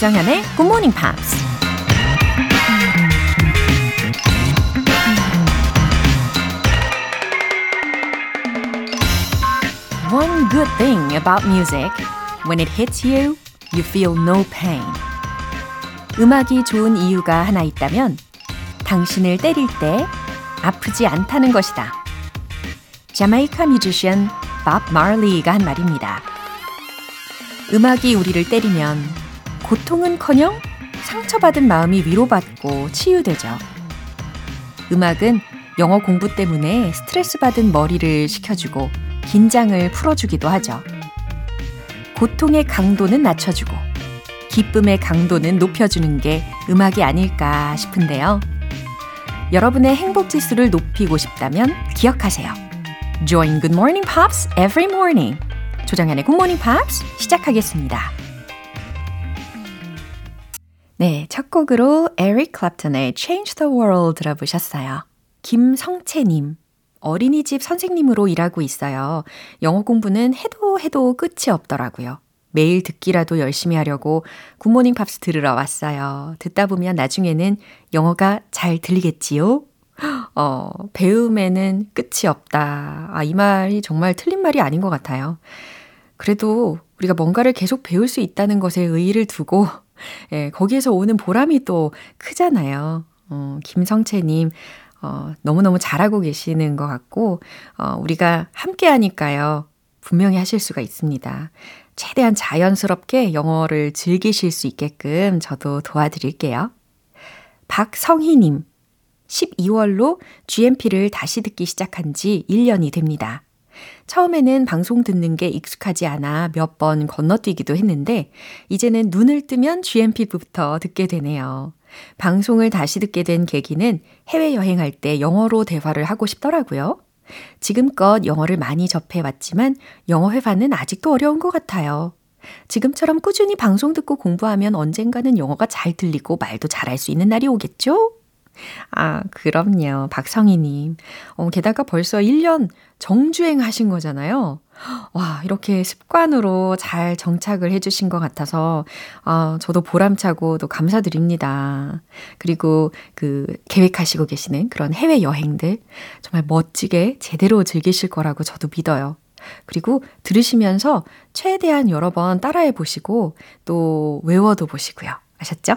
조장현의 Good Morning Pops. One good thing about music, when it hits you, you feel no pain. 음악이 좋은 이유가 하나 있다면 당신을 때릴 때 아프지 않다는 것이다. 자메이카 뮤지션 밥 마리가 한 말입니다. 음악이 우리를 때리면 고통은커녕 상처받은 마음이 위로받고 치유되죠. 음악은 영어 공부 때문에 스트레스 받은 머리를 식혀주고 긴장을 풀어주기도 하죠. 고통의 강도는 낮춰주고 기쁨의 강도는 높여주는 게 음악이 아닐까 싶은데요. 여러분의 행복 지수를 높이고 싶다면 기억하세요. Join Good Morning Pops every morning. 조장현의 Good Morning Pops 시작하겠습니다. 네, 첫 곡으로 에릭 클랩턴의 Change the World 들어보셨어요. 김성채님. 어린이집 선생님으로 일하고 있어요. 영어 공부는 해도 해도 끝이 없더라고요. 매일 듣기라도 열심히 하려고 굿모닝 팝스 들으러 왔어요. 듣다 보면 나중에는 영어가 잘 들리겠지요? 어, 배움에는 끝이 없다. 아, 이 말이 정말 틀린 말이 아닌 것 같아요. 그래도 우리가 뭔가를 계속 배울 수 있다는 것에 의의를 두고, 예, 거기에서 오는 보람이 또 크잖아요. 어, 김성채님, 어, 너무너무 잘하고 계시는 것 같고, 어, 우리가 함께 하니까요. 분명히 하실 수가 있습니다. 최대한 자연스럽게 영어를 즐기실 수 있게끔 저도 도와드릴게요. 박성희님, 12월로 GMP를 다시 듣기 시작한 지 1년이 됩니다. 처음에는 방송 듣는 게 익숙하지 않아 몇 번 건너뛰기도 했는데, 이제는 눈을 뜨면 GMP부터 듣게 되네요. 방송을 다시 듣게 된 계기는 해외여행할 때 영어로 대화를 하고 싶더라고요. 지금껏 영어를 많이 접해왔지만 영어 회화는 아직도 어려운 것 같아요. 지금처럼 꾸준히 방송 듣고 공부하면 언젠가는 영어가 잘 들리고 말도 잘할 수 있는 날이 오겠죠? 아, 그럼요. 박성희님. 어, 게다가 벌써 1년 정주행 하신 거잖아요. 와, 이렇게 습관으로 잘 정착을 해주신 것 같아서, 아, 저도 보람차고 또 감사드립니다. 그리고 그 계획하시고 계시는 그런 해외여행들 정말 멋지게 제대로 즐기실 거라고 저도 믿어요. 그리고 들으시면서 최대한 여러 번 따라해 보시고 또 외워도 보시고요. 아셨죠?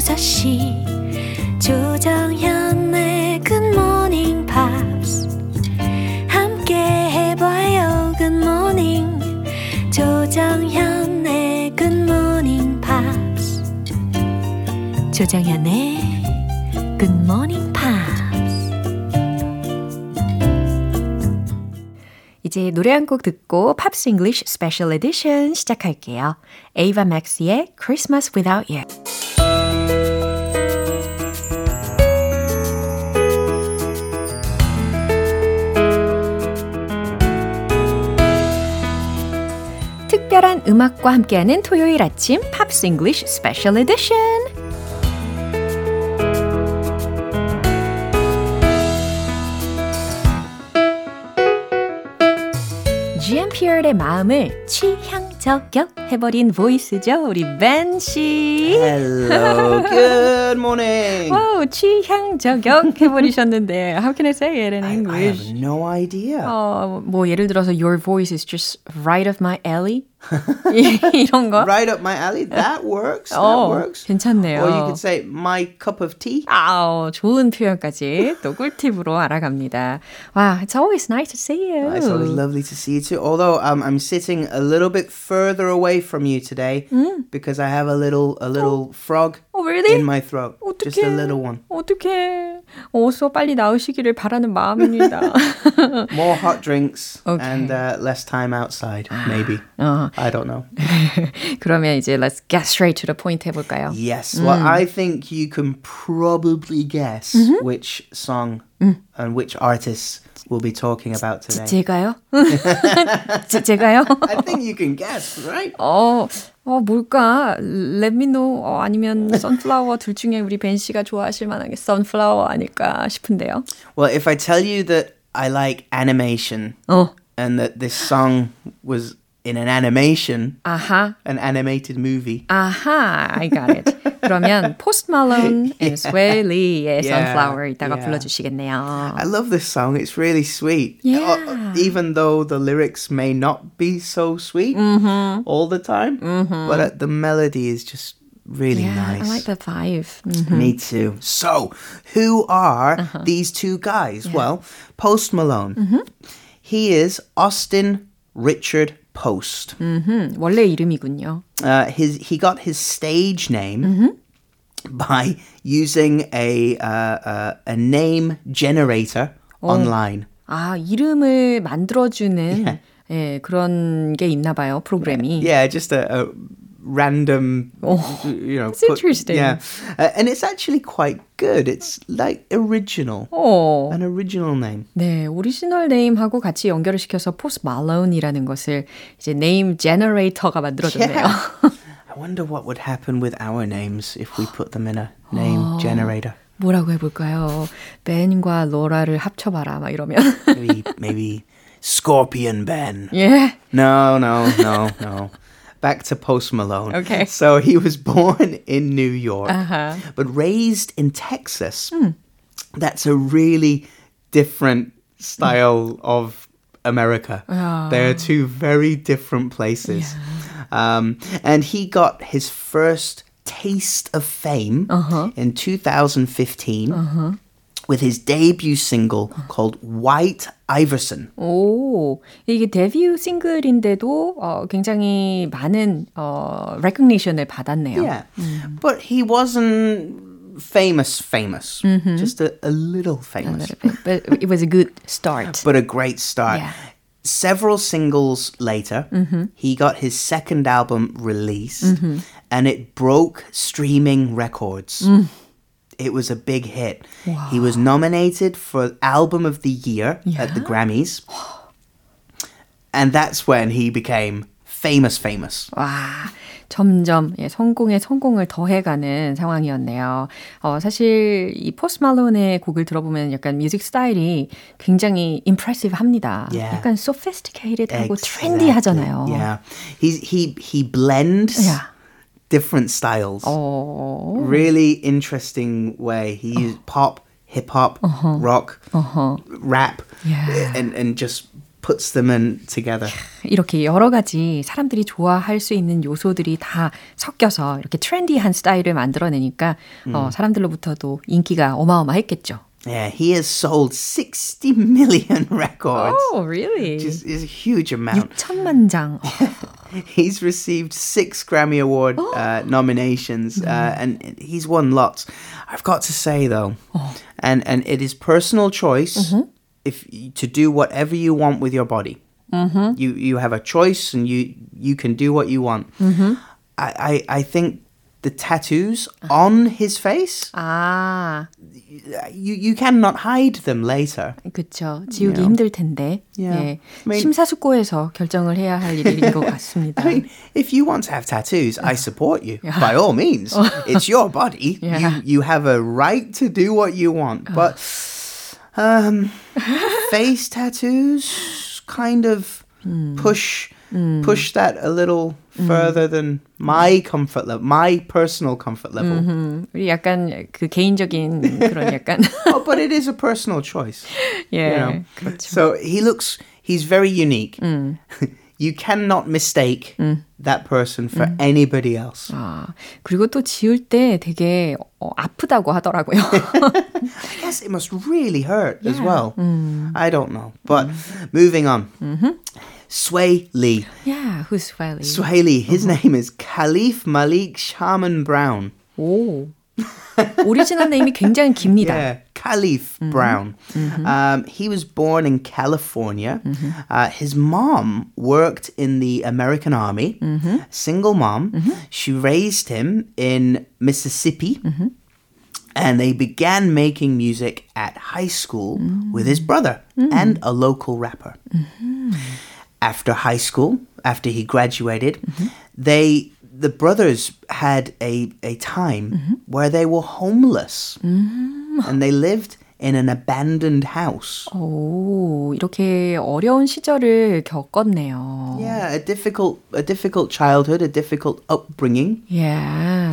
6시. 조정현의 굿모닝 팝스 함께 해봐요 굿모닝 조정현의 굿모닝 팝스 조정현의 굿모닝 팝스 이제 노래 한 곡 듣고 팝스 잉글리쉬 스페셜 에디션 시작할게요. 에이바 맥스의 Christmas Without You 특별한 음악과 함께하는 토요일 아침 팝스 잉글리쉬 스페셜 에디션. GMPR의 마음을 취향 저격 해버린 보이스죠. 우리 벤 씨. Hello, good morning. 와우, 취향 저격 해버리셨는데. How can I say it in English? I, I have no idea. 어, 뭐 예를 들어서 your voice is just right up my alley. 이런 거? Right up my alley. That works. That 어, works. 괜찮네요. Or you could say my cup of tea. 아우, 좋은 표현까지 또 꿀팁으로 알아갑니다. 와, it's always nice to see you. It's always lovely to see you too. Although um, I'm sitting a little bit further away from you today because I have a little a little frog Oh, really? in my throat. 어, Just a little one. 어떡해. 어서 빨리 나으시기를 바라는 마음입니다. More hot drinks Okay. and uh, less time outside, maybe. 어, I don't know. 그러면 이제 let's get straight to the point 해볼까요? Yes, well, I think you can probably guess which song and which artists we'll be talking about today. 제가요? 제, 제가요? I think you can guess, right? 어, 어, 뭘까? Let me know. 어, 아니면 sunflower 둘 중에 우리 벤 씨가 좋아하실 만한 게 sunflower 아닐까 싶은데요. Well, if I tell you that I like animation 어, and that this song was in an animation, 아하, an animated movie, 아하, I got it. 그러면 Post Malone and Sway Lee의 Yeah, Sunflower 이따가 yeah. 불러주시겠네요. I love this song. It's really sweet. Yeah. Uh, even though the lyrics may not be so sweet all the time, but uh, the melody is just really Yeah, nice. I like the vibe. Me too. So, who are these two guys? Well, Post Malone. He is Austin Richard Post. 음, 원래 이름이군요. Uh, his he got his stage name by using a uh, uh, a name generator online. 아, 이름을 만들어주는 예, 그런 게 있나 봐요, 프로그램이. Yeah, just a, a random, you know. It's interesting. Yeah, uh, and it's actually quite good. It's like original, 어. an original name. 네, 오리지널 네임하고 같이 연결을 시켜서 포스 말론이라는 것을 이제 네임 제너레이터가 만들어줬네요. I wonder what would happen with our names if we put them in a name generator. 뭐라고 해볼까요? 벤과 로라를 합쳐봐라, 막 이러면. Maybe, maybe Scorpion Ben. 예. No, no, no, no. Back to Post Malone. Okay. So he was born in New York, Uh-huh. but raised in Texas. That's a really different style of America. They're two very different places. Um, and he got his first taste of fame in 2015 with his debut single called White Iverson. 오, 이게 데뷔 싱글인데도 어, 굉장히 많은 어, recognition을 받았네요. Yeah. But he wasn't famous, famous. Just a, a little famous. But it was a good start. But a great start. Yeah. Several singles later, he got his second album released and it broke streaming records. It was a big hit. He was nominated for Album of the Year at the Grammys. And that's when he became famous, famous. 와, 점점 예, 성공에 성공을 더해가는 상황이었네요. 어, 사실 이 포스트 말론의 곡을 들어보면 약간 뮤직 스타일이 굉장히 impressive 합니다. Yeah. 약간 sophisticated하고 Exactly. trendy하잖아요. Yeah. He he he blends Yeah. Different styles. 어, Really interesting way. He used pop, hip hop, rock, rap, Yeah. and and just puts them in together. 이렇게 여러 가지 사람들이 좋아할 수 있는 요소들이 다 섞여서 이렇게 트렌디한 스타일을 만들어내니까 어, 사람들로부터도 인기가 어마어마했겠죠. Yeah, he has sold 60 million records. Oh, really? Which is, is a huge amount. 6천만 장. He's received six Grammy Award uh, nominations, uh, and he's won lots. I've got to say though, and and it is personal choice if to do whatever you want with your body. You you have a choice, and you you can do what you want. I, I I think the tattoos on his face, 아, you you cannot hide them later. 그쵸. 지우기 Yeah. 힘들 텐데. Yeah. 예. I mean- 심사숙고해서 결정을 해야 할 일인 것 같습니다. I mean, if you want to have tattoos, I support you. By all means, it's your body. Yeah. You you have a right to do what you want. But um, face tattoos kind of push push that a little further than my comfort level, my personal comfort level. 음, 우리 약간 그 개인적인 그런 약간 oh, but it is a personal choice. 예, you know. 그렇죠. So he looks, he's very unique. you cannot mistake that person for anybody else. 아, 그리고 또 지울 때 되게 어, 아프다고 하더라고요. I guess it must really hurt as well. I don't know. But moving on. Swae Lee. Yeah, who's Swae Lee? Swae Lee. His uh-huh. name is Khalif Malik Shaman Brown. Oh, original name is 굉장히 깁니다. Yeah. Khalif mm-hmm. Brown. Mm-hmm. Um, he was born in California. Mm-hmm. Uh, his mom worked in the American Army, mm-hmm. single mom. Mm-hmm. She raised him in Mississippi. Mm-hmm. And they began making music at high school mm. with his brother mm. and a local rapper After high school, after he graduated, they the brothers had a, a time where they were homeless and they lived in an abandoned house. 오, 이렇게 어려운 시절을 겪었네요. Yeah, a difficult a difficult childhood, a difficult upbringing. Yeah.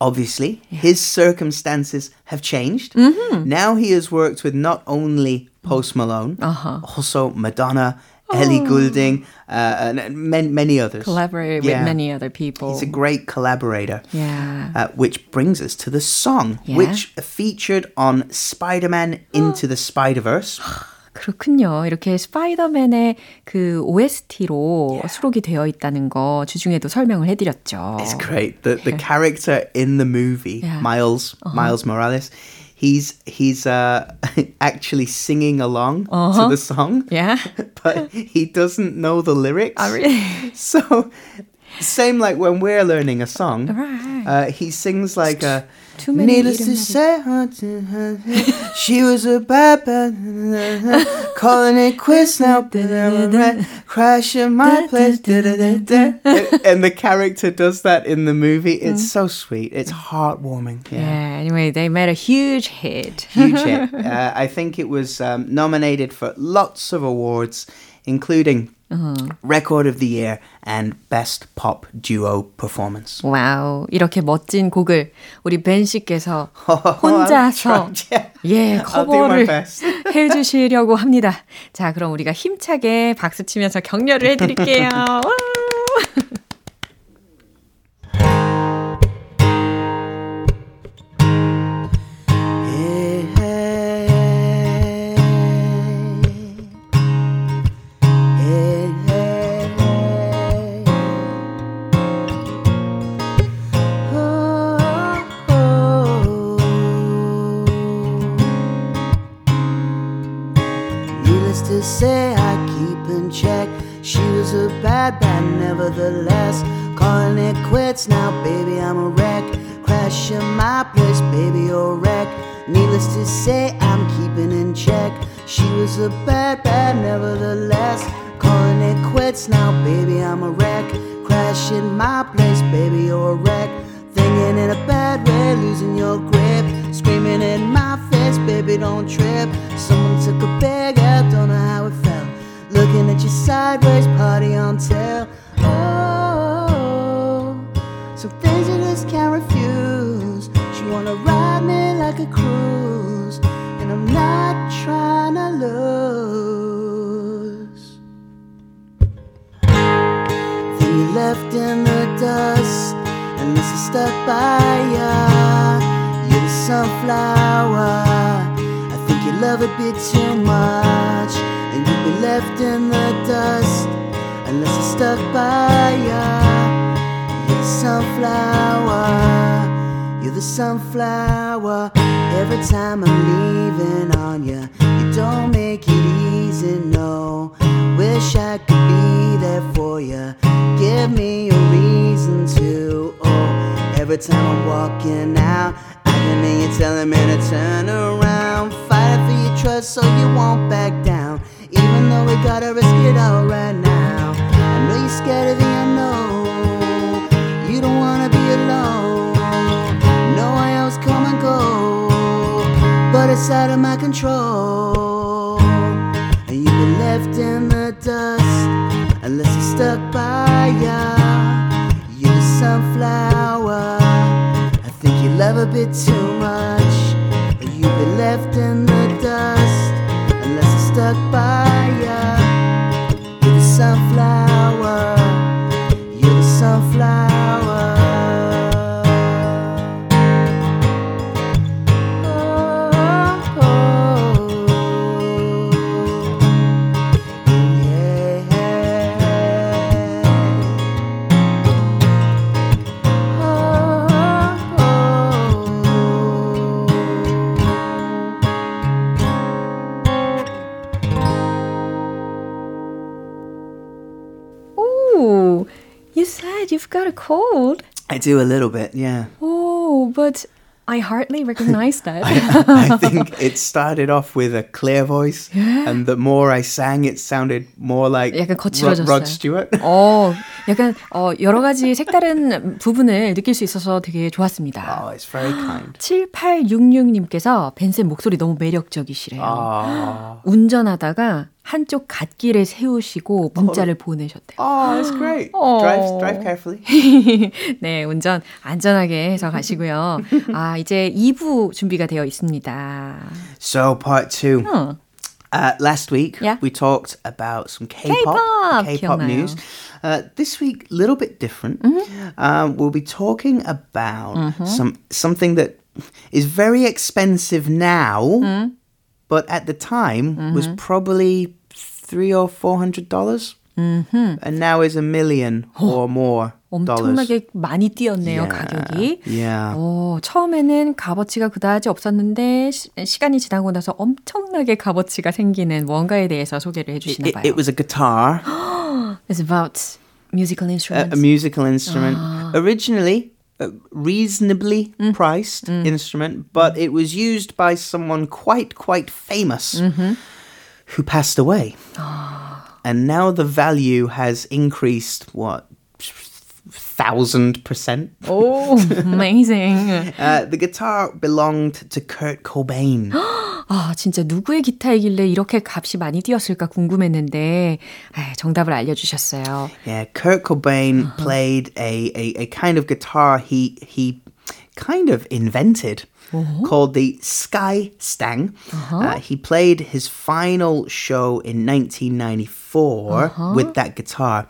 Obviously, his circumstances have changed. Now he has worked with not only Post Malone, also Madonna, Ellie Goulding, uh, and many, many others. Collaborated Yeah. with many other people. He's a great collaborator. Yeah. Uh, which brings us to the song, Yeah. which featured on Spider Man Into the Spider Verse. 그렇군요. 이렇게 스파이더맨의 그 OST로 수록이 되어 있다는 거 주중에도 설명을 해드렸죠. It's great. The the character in the movie, Yeah. Miles Miles Morales, he's he's uh, actually singing along Uh-huh. to the song, Yeah. but he doesn't know the lyrics. 아, really? So same like when we're learning a song, Right. uh, he sings like a. Too many. Needless to say, she was a bad, bad calling it quits now. Crash in my place. and the character does that in the movie. It's mm. so sweet. It's heartwarming. Yeah. yeah anyway, they made a huge hit. huge hit. Uh, I think it was um, nominated for lots of awards. Including Record of the Year and Best Pop Duo Performance. 와우, 이렇게 멋진 곡을 우리 벤 씨께서 혼자서. 예, I'll do my 커버를 best. 해주시려고 합니다. 자, 그럼 우리가 힘차게 박수 치면서 격려를 해드릴게요. She was a bad, bad, nevertheless. Calling it quits now, baby, I'm a wreck. Crashing my place, baby, you're a wreck. Thinking in a bad way, losing your grip. Screaming in my face, baby, don't trip. Someone took a bag out, don't know how it felt. Looking at you sideways, party on tail. Oh, some things you just can't refuse. She wanna ride me like a cruise, not trying to lose. Then you left in the dust, and this is stuck by ya. You're the sunflower. I think you love a bit too much, and you'll be left in the dust unless it's stuck by ya. You're the sunflower. You're the sunflower. Every time I'm leaving on you, you don't make it easy, no. Wish I could be there for you. Give me a reason to. Oh, every time I'm walking out, I can hear you telling me to turn around. Fight for your trust so you won't back down. Even though we gotta risk it all right now. I know you're scared of the it's out of my control. And you've been left in the dust unless you're stuck by ya. You're the sunflower. I think you love a bit too much. But you've been left in the dust unless you're stuck by cold? I do a little bit, yeah. Oh, but I hardly recognize that. I, I, think it started off with a clear voice, yeah. and the more I sang, it sounded more like Rod, Rod Stewart. Oh, 약간 어, 여러 가지 색다른 부분을 느낄 수 있어서 되게 좋았습니다. Oh, it's very kind. 7866님께서 벤쌤 목소리 너무 매력적이시래요. Oh, 운전하다가 한쪽 갓길에 세우시고 문자를 보내셨대요. oh, that's great. Oh. Drive, drive carefully. 네, 운전 안전하게 해서 가시고요. 아, 이제 2부 준비가 되어 있습니다. So, part two. 어. Uh, last week, yeah. we talked about some K-pop, K-pop, K-pop news. Uh, this week, a little bit different. Mm-hmm. Uh, we'll be talking about mm-hmm. some something that is very expensive now, mm. but at the time mm-hmm. was probably three or four hundred dollars, mm-hmm. and now is a million oh. or more. 엄청나게 많이 뛰었네요, Yeah. 가격이. Yeah. 오, 처음에는 값어치가 그다지 없었는데 시, 시간이 지나고 나서 엄청나게 값어치가 생기는 뭔가에 대해서 소개를 해 주시나 It, 봐요. it was a guitar. It's about musical a, instruments. a musical instrument. Originally, a reasonably priced instrument, but it was used by someone quite, quite famous who passed away. And now the value has increased, what, thousand percent? 오, amazing. Uh, the guitar belonged to Kurt Cobain. 아, 진짜 누구의 기타이길래 이렇게 값이 많이 뛰었을까 궁금했는데 아, 정답을 알려주셨어요. Yeah, Kurt Cobain played a, a, a kind of guitar he he kind of invented Called the Sky Stang. Uh, he played his final show in 1994 with that guitar,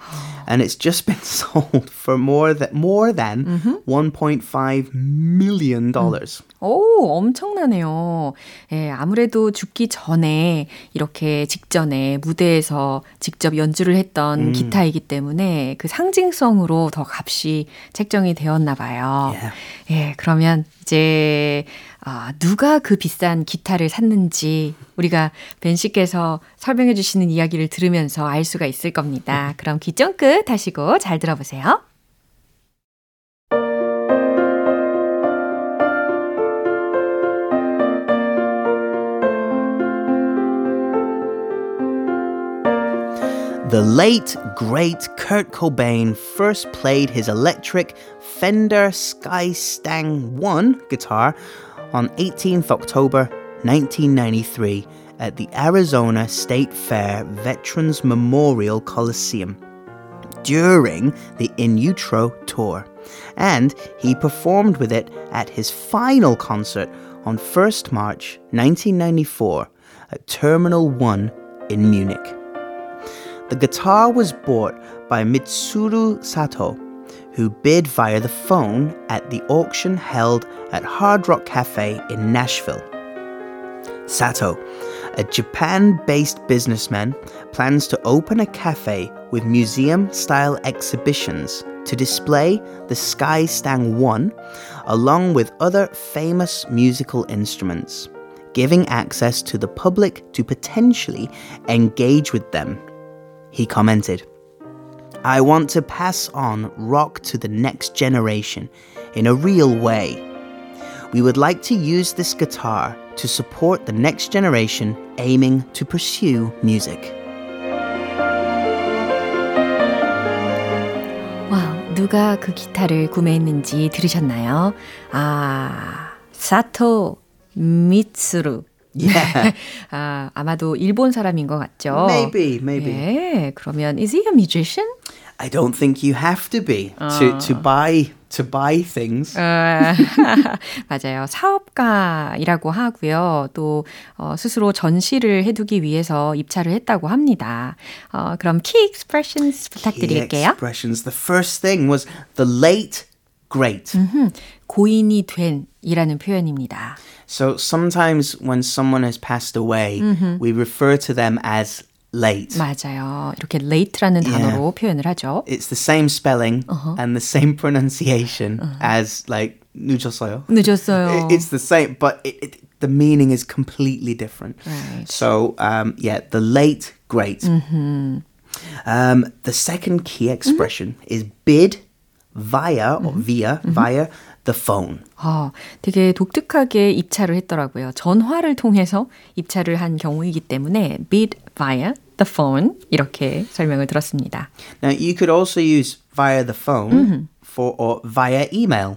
and it's just been sold for more than more than 1.5 million dollars. 오, 엄청나네요. 예, 아무래도 죽기 전에 이렇게 직전에 무대에서 직접 연주를 했던 기타이기 때문에 그 상징성으로 더 값이 책정이 되었나 봐요. Yeah. 예, 그러면 이제 아, 누가 그 비싼 기타를 샀는지 우리가 벤 씨께서 설명해 주시는 이야기를 들으면서 알 수가 있을 겁니다. 그럼 귀 쫑긋 하시고 잘 들어보세요. The late, great Kurt Cobain first played his electric Fender Skystang 1 guitar on 18th October 1993 at the Arizona State Fair Veterans Memorial Coliseum during the In Utero tour, and he performed with it at his final concert on 1st March 1994 at Terminal 1 in Munich. The guitar was bought by Mitsuru Sato, who bid via the phone at the auction held at Hard Rock Cafe in Nashville. Sato, a Japan based businessman, plans to open a cafe with museum style exhibitions to display the Skystang 1 along with other famous musical instruments, giving access to the public to potentially engage with them He commented, I want to pass on rock to the next generation in a real way. We would like to use this guitar to support the next generation aiming to pursue music. 와, 누가 그 기타를 구매했는지 들으셨나요? 아, 사토 미츠루. Yeah. 아, 아마도 일본 사람인 것 같죠? Maybe, maybe. 예, 그러면 is he a musician? I don't think you have to be to, to buy to buy things. 아, 맞아요. 사업가이라고 하고요. 또 어, 스스로 전시를 해두기 위해서 입찰을 했다고 합니다. 어, 그럼 key expressions Key 부탁드릴게요. expressions. The first thing was the late great. 고인이 된이라는 표현입니다. So sometimes when someone has passed away, we refer to them as late. 맞아요. 이렇게 late라는 단어로 표현을 하죠. It's the same spelling and the same pronunciation as like 늦었어요. 늦었어요. It- It's the same, but it, it, the meaning is completely different. Right. So um, yeah, the late great. Um, the second key expression is bid via or via via the phone. 아, 되게 독특하게 입찰을 했더라고요. 전화를 통해서 입찰을 한 경우이기 때문에 bid via the phone 이렇게 설명을 들었습니다. Now you could also use via the phone for or via email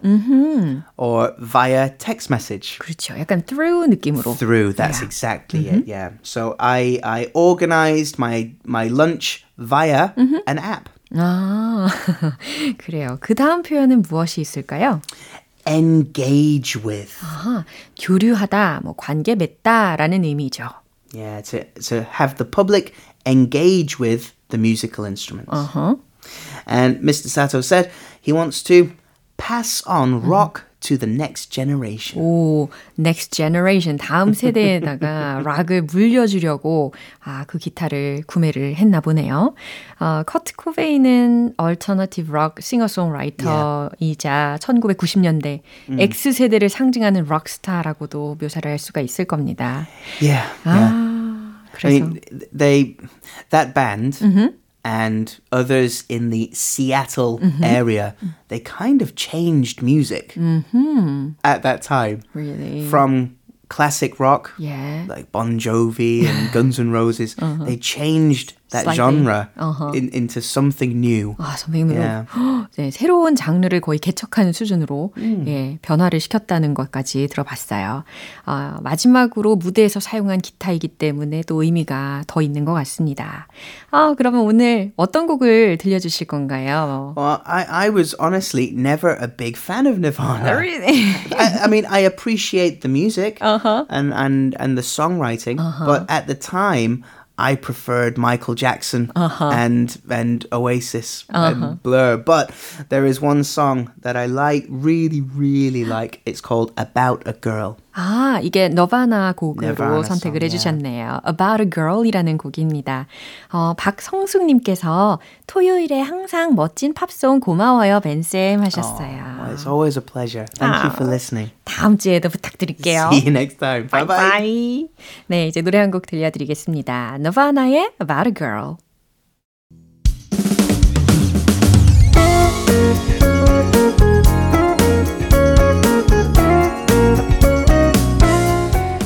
or via text message. 그렇죠. 약간 through 느낌으로. Through that's exactly it. Yeah. So I I organized my my lunch via an app. 아, 그래요. 그 다음 표현은 무엇이 있을까요? Engage with. 아, 교류하다, 뭐 관계 맺다라는 의미죠. Yeah, to to have the public engage with the musical instruments. 어허. And Mr. Sato said he wants to pass on rock to the next generation. 오, next generation 다음 세대에다가 락을 물려주려고 아, 그 기타를 구매를 했나 보네요. 어, 커트 코베이는 alternative rock 싱어송라이터이자 1990년대 X세대를 상징하는 록스타라고도 묘사를 할 수가 있을 겁니다. Yeah, yeah. 아, I 그래서 mean, they that band and others in the Seattle mm-hmm. area, they kind of changed music mm-hmm. at that time really from classic rock, yeah. like Bon Jovi and Guns N' Roses. Uh-huh. They changed that Slightly. genre Uh-huh. in, into something new. 아, 선생님으로 Yeah. 네, 새로운 장르를 거의 개척하는 수준으로 예, 변화를 시켰다는 것까지 들어봤어요. 아, 마지막으로 무대에서 사용한 기타이기 때문에 또 의미가 더 있는 것 같습니다. 아, 그러면 오늘 어떤 곡을 들려주실 건가요? Well, I, I was honestly never a big fan of Nirvana. Really? I, I mean, I appreciate the music Uh-huh. and, and, and the songwriting, but at the time, I preferred Michael Jackson Uh-huh. and and Oasis and Blur. But there is one song that I like, really, really like. It's called "About a Girl." 아, 이게 너바나 곡으로 Nirvana 선택을 해주셨네요. About a Girl이라는 곡입니다. 어, 박성숙님께서 토요일에 항상 멋진 팝송 고마워요, 벤쌤 하셨어요. Well, it's always a pleasure. Thank you for listening. 다음 주에도 부탁드릴게요. See you next time. Bye bye. 바이바이. 네, 이제 노래 한 곡 들려드리겠습니다. 너바나의 About a Girl.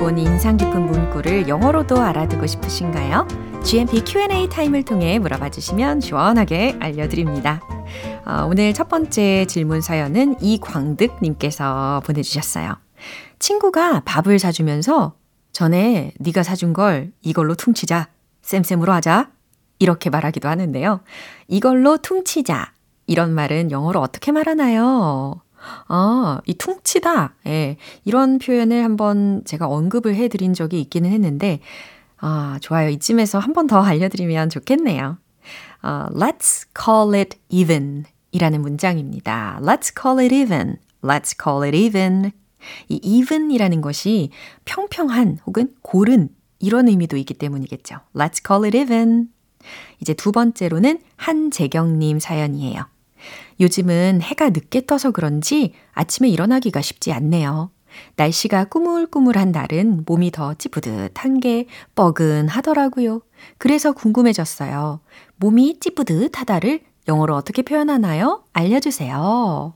책에서 본 인상 깊은 문구를 영어로도 알아두고 싶으신가요? GMP Q&A 타임을 통해 물어봐 주시면 시원하게 알려드립니다. 어, 오늘 첫 번째 질문 사연은 이광득님께서 보내주셨어요. 친구가 밥을 사주면서 전에 네가 사준 걸 이걸로 퉁치자, 쌤쌤으로 하자 이렇게 말하기도 하는데요. 이걸로 퉁치자 이런 말은 영어로 어떻게 말하나요? 아, 이 퉁치다. 예. 이런 표현을 한번 제가 언급을 해 드린 적이 있기는 했는데, 아, 좋아요. 이쯤에서 한 번 더 알려드리면 좋겠네요. 어, let's call it even 이라는 문장입니다. Let's call it even. Let's call it even. 이 even이라는 것이 평평한 혹은 고른 이런 의미도 있기 때문이겠죠. Let's call it even. 이제 두 번째로는 한재경님 사연이에요. 요즘은 해가 늦게 떠서 그런지 아침에 일어나기가 쉽지 않네요. 날씨가 꾸물꾸물한 날은 몸이 더 찌뿌듯한 게 뻐근하더라고요. 그래서 궁금해졌어요. 몸이 찌뿌듯하다를 영어로 어떻게 표현하나요? 알려주세요.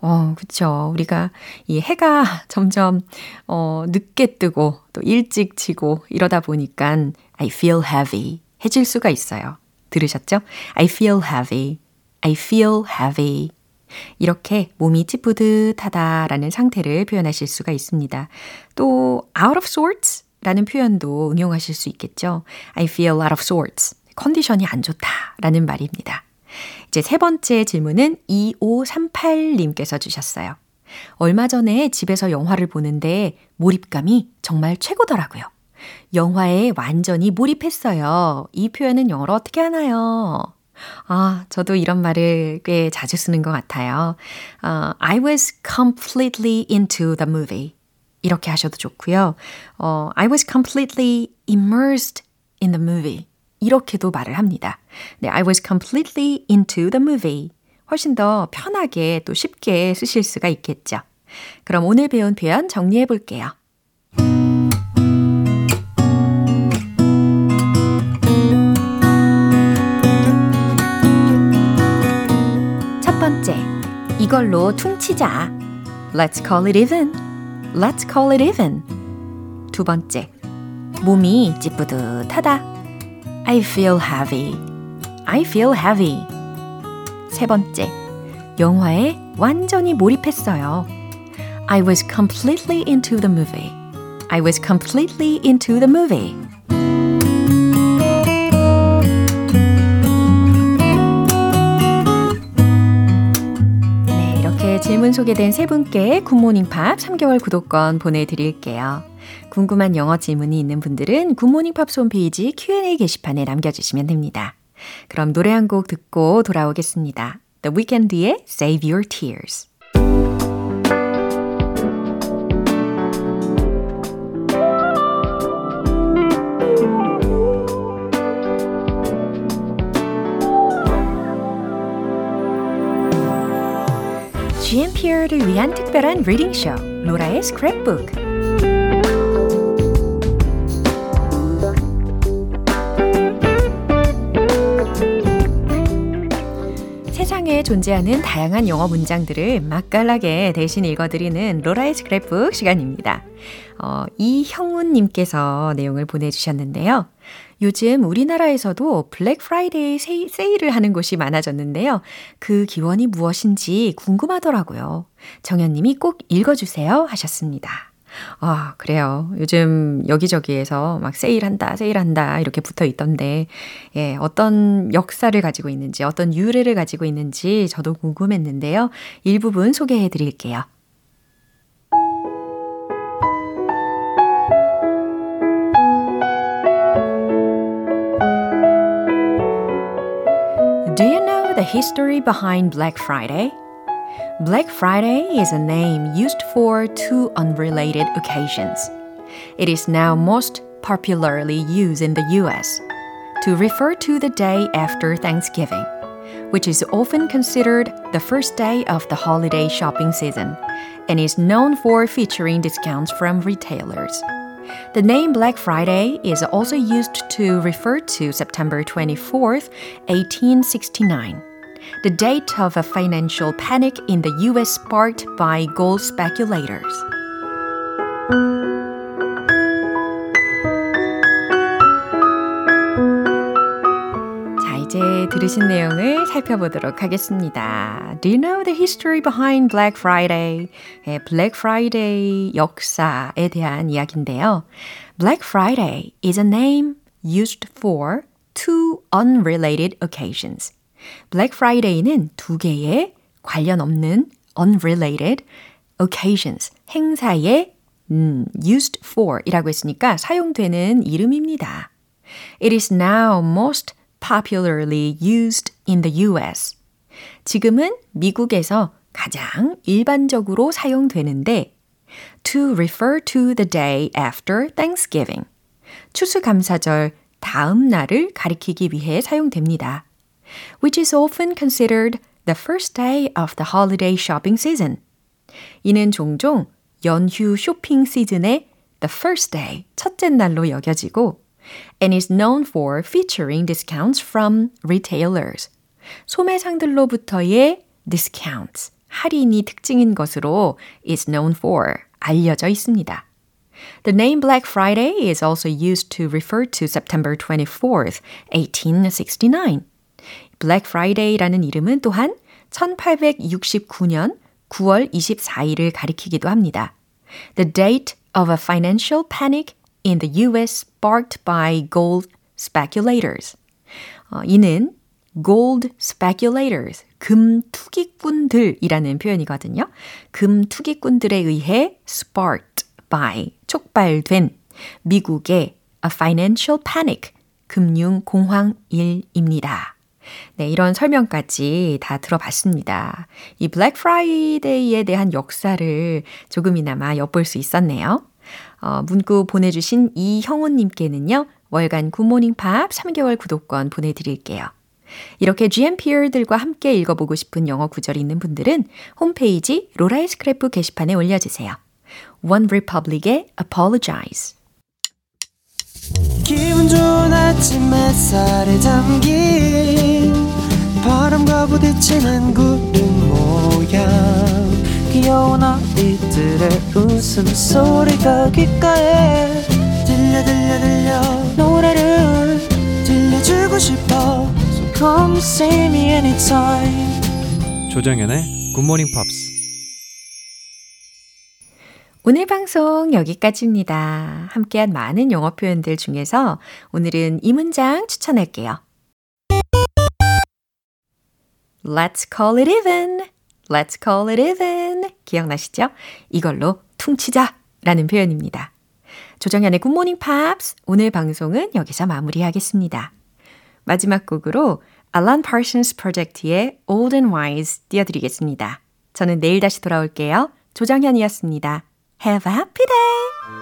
어, 그쵸. 우리가 이 해가 점점, 어, 늦게 뜨고 또 일찍 지고 이러다 보니까 I feel heavy 해질 수가 있어요. 들으셨죠? I feel heavy. I feel heavy. 이렇게 몸이 찌뿌듯하다라는 상태를 표현하실 수가 있습니다. 또 out of sorts 라는 표현도 응용하실 수 있겠죠. I feel out of sorts. 컨디션이 안 좋다라는 말입니다. 이제 세 번째 질문은 2538님께서 주셨어요. 얼마 전에 집에서 영화를 보는데 몰입감이 정말 최고더라고요. 영화에 완전히 몰입했어요. 이 표현은 영어로 어떻게 하나요? 아, 저도 이런 말을 꽤 자주 쓰는 것 같아요. Uh, I was completely into the movie. 이렇게 하셔도 좋고요. 어, I was completely immersed in the movie. 이렇게도 말을 합니다. 네, I was completely into the movie. 훨씬 더 편하게 또 쉽게 쓰실 수가 있겠죠. 그럼 오늘 배운 표현 정리해 볼게요. 이걸로 퉁치자. Let's call it even. Let's call it even. 두 번째, 몸이 찌뿌듯하다. I feel heavy. I feel heavy. 세 번째, 영화에 완전히 몰입했어요. I was completely into the movie. I was completely into the movie. 질문 소개된 세 분께 굿모닝 팝 3개월 구독권 보내드릴게요. 궁금한 영어 질문이 있는 분들은 굿모닝 팝 홈페이지 Q&A 게시판에 남겨주시면 됩니다. 그럼 노래 한 곡 듣고 돌아오겠습니다. The Weeknd의 Save Your Tears. GMP를 위한 특별한 리딩 쇼, 로라의 스크랩북. 존재하는 다양한 영어 문장들을 맛깔나게 대신 읽어드리는 로라의 스크랩북 시간입니다. 어, 이형훈님께서 내용을 보내주셨는데요. 요즘 우리나라에서도 블랙 프라이데이 세일을 하는 곳이 많아졌는데요. 그 기원이 무엇인지 궁금하더라고요. 정현님이 꼭 읽어주세요 하셨습니다. 아, 그래요. 요즘 여기저기에서 막 세일한다, 세일한다, 이렇게 붙어 있던데, 예, 어떤 역사를 가지고 있는지, 어떤 유래를 가지고 있는지 저도 궁금했는데요. 일부분 소개해 드릴게요. The history behind Black Friday? Black Friday is a name used for two unrelated occasions. It is now most popularly used in the US to refer to the day after Thanksgiving, which is often considered the first day of the holiday shopping season and is known for featuring discounts from retailers. The name Black Friday is also used to refer to September 24th, 1869 the date of a financial panic in the US sparked by gold speculators. 자, 이제 들으신 내용을 살펴보도록 하겠습니다. Do you know the history behind Black Friday? 네, Black Friday 역사에 대한 이야기인데요. Black Friday is a name used for two unrelated occasions. Black Friday는 두 개의 관련 없는 unrelated occasions, 행사에 음, used for 이라고 했으니까 사용되는 이름입니다. It is now most popularly used in the US. 지금은 미국에서 가장 일반적으로 사용되는데 to refer to the day after Thanksgiving. 추수감사절 다음 날을 가리키기 위해 사용됩니다. which is often considered the first day of the holiday shopping season. 이는 종종 연휴 쇼핑 시즌의 the first day, 첫째 날로 여겨지고 and is known for featuring discounts from retailers. 소매상들로부터의 discounts, 할인이 특징인 것으로 is known for 알려져 있습니다. The name Black Friday is also used to refer to September 24th, 1869. Black Friday라는 이름은 또한 1869년 9월 24일을 가리키기도 합니다. The date of a financial panic in the US sparked by gold speculators. 어, 이는 gold speculators, 금 투기꾼들이라는 표현이거든요. 금 투기꾼들에 의해 sparked by, 촉발된 미국의 a financial panic, 금융 공황일입니다. 네, 이런 설명까지 다 들어봤습니다. 이 블랙 프라이데이에 대한 역사를 조금이나마 엿볼 수 있었네요. 어, 문구 보내주신 이형훈님께는요, 월간 굿모닝 팝 3개월 구독권 보내드릴게요. 이렇게 GMPR들과 함께 읽어보고 싶은 영어 구절이 있는 분들은 홈페이지 로라의 스크랩북 게시판에 올려주세요. One Republic의 Apologize. 기분 좋은 아침 햇살에 담긴 부딪히는 구름 모양. 귀여운 아이들의 웃음소리가 귓가에 들려 들려 들려. 노래를 들려주고 싶어. So come see me anytime. 조정연의 굿모닝 팝스 오늘 방송 여기까지입니다. 함께한 많은 영어 표현들 중에서 오늘은 이 문장 추천할게요. Let's call it even. Let's call it even. 기억나시죠? 이걸로 퉁치자 라는 표현입니다. 조정현의 굿모닝 팝스 오늘 방송은 여기서 마무리하겠습니다. 마지막 곡으로 알란 파슨스 프로젝트의 Old and Wise 띄워드리겠습니다. 저는 내일 다시 돌아올게요. 조정현이었습니다. Have a happy day!